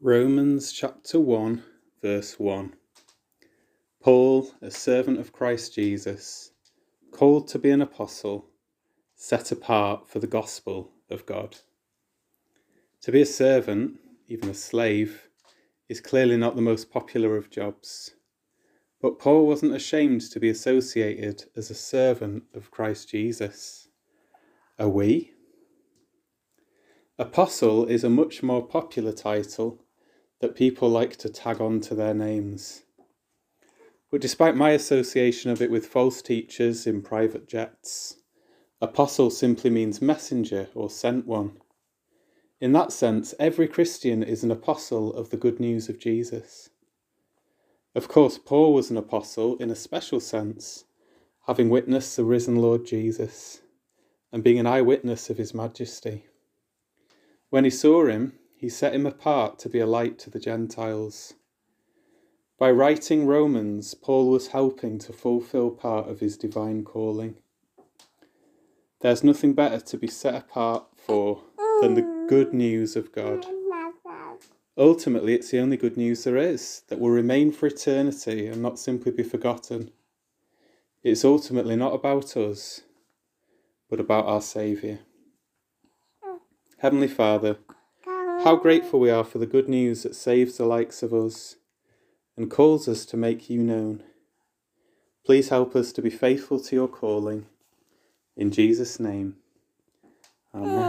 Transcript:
Romans chapter 1, verse 1. Paul, a servant of Christ Jesus, called to be an apostle, set apart for the gospel of God. To be a servant, even a slave, is clearly not the most popular of jobs. But Paul wasn't ashamed to be associated as a servant of Christ Jesus. Are we? Apostle is a much more popular title that people like to tag on to their names. But despite my association of it with false teachers in private jets, apostle simply means messenger or sent one. In that sense, every Christian is an apostle of the good news of Jesus. Of course, Paul was an apostle in a special sense, having witnessed the risen Lord Jesus and being an eyewitness of his majesty. When he saw him, he set him apart to be a light to the Gentiles. By writing Romans, Paul was helping to fulfill part of his divine calling. There's nothing better to be set apart for than the good news of God. Ultimately, it's the only good news there is that will remain for eternity and not simply be forgotten. It's ultimately not about us, but about our Saviour. Heavenly Father, how grateful we are for the good news that saves the likes of us and calls us to make you known. Please help us to be faithful to your calling. In Jesus' name, Amen.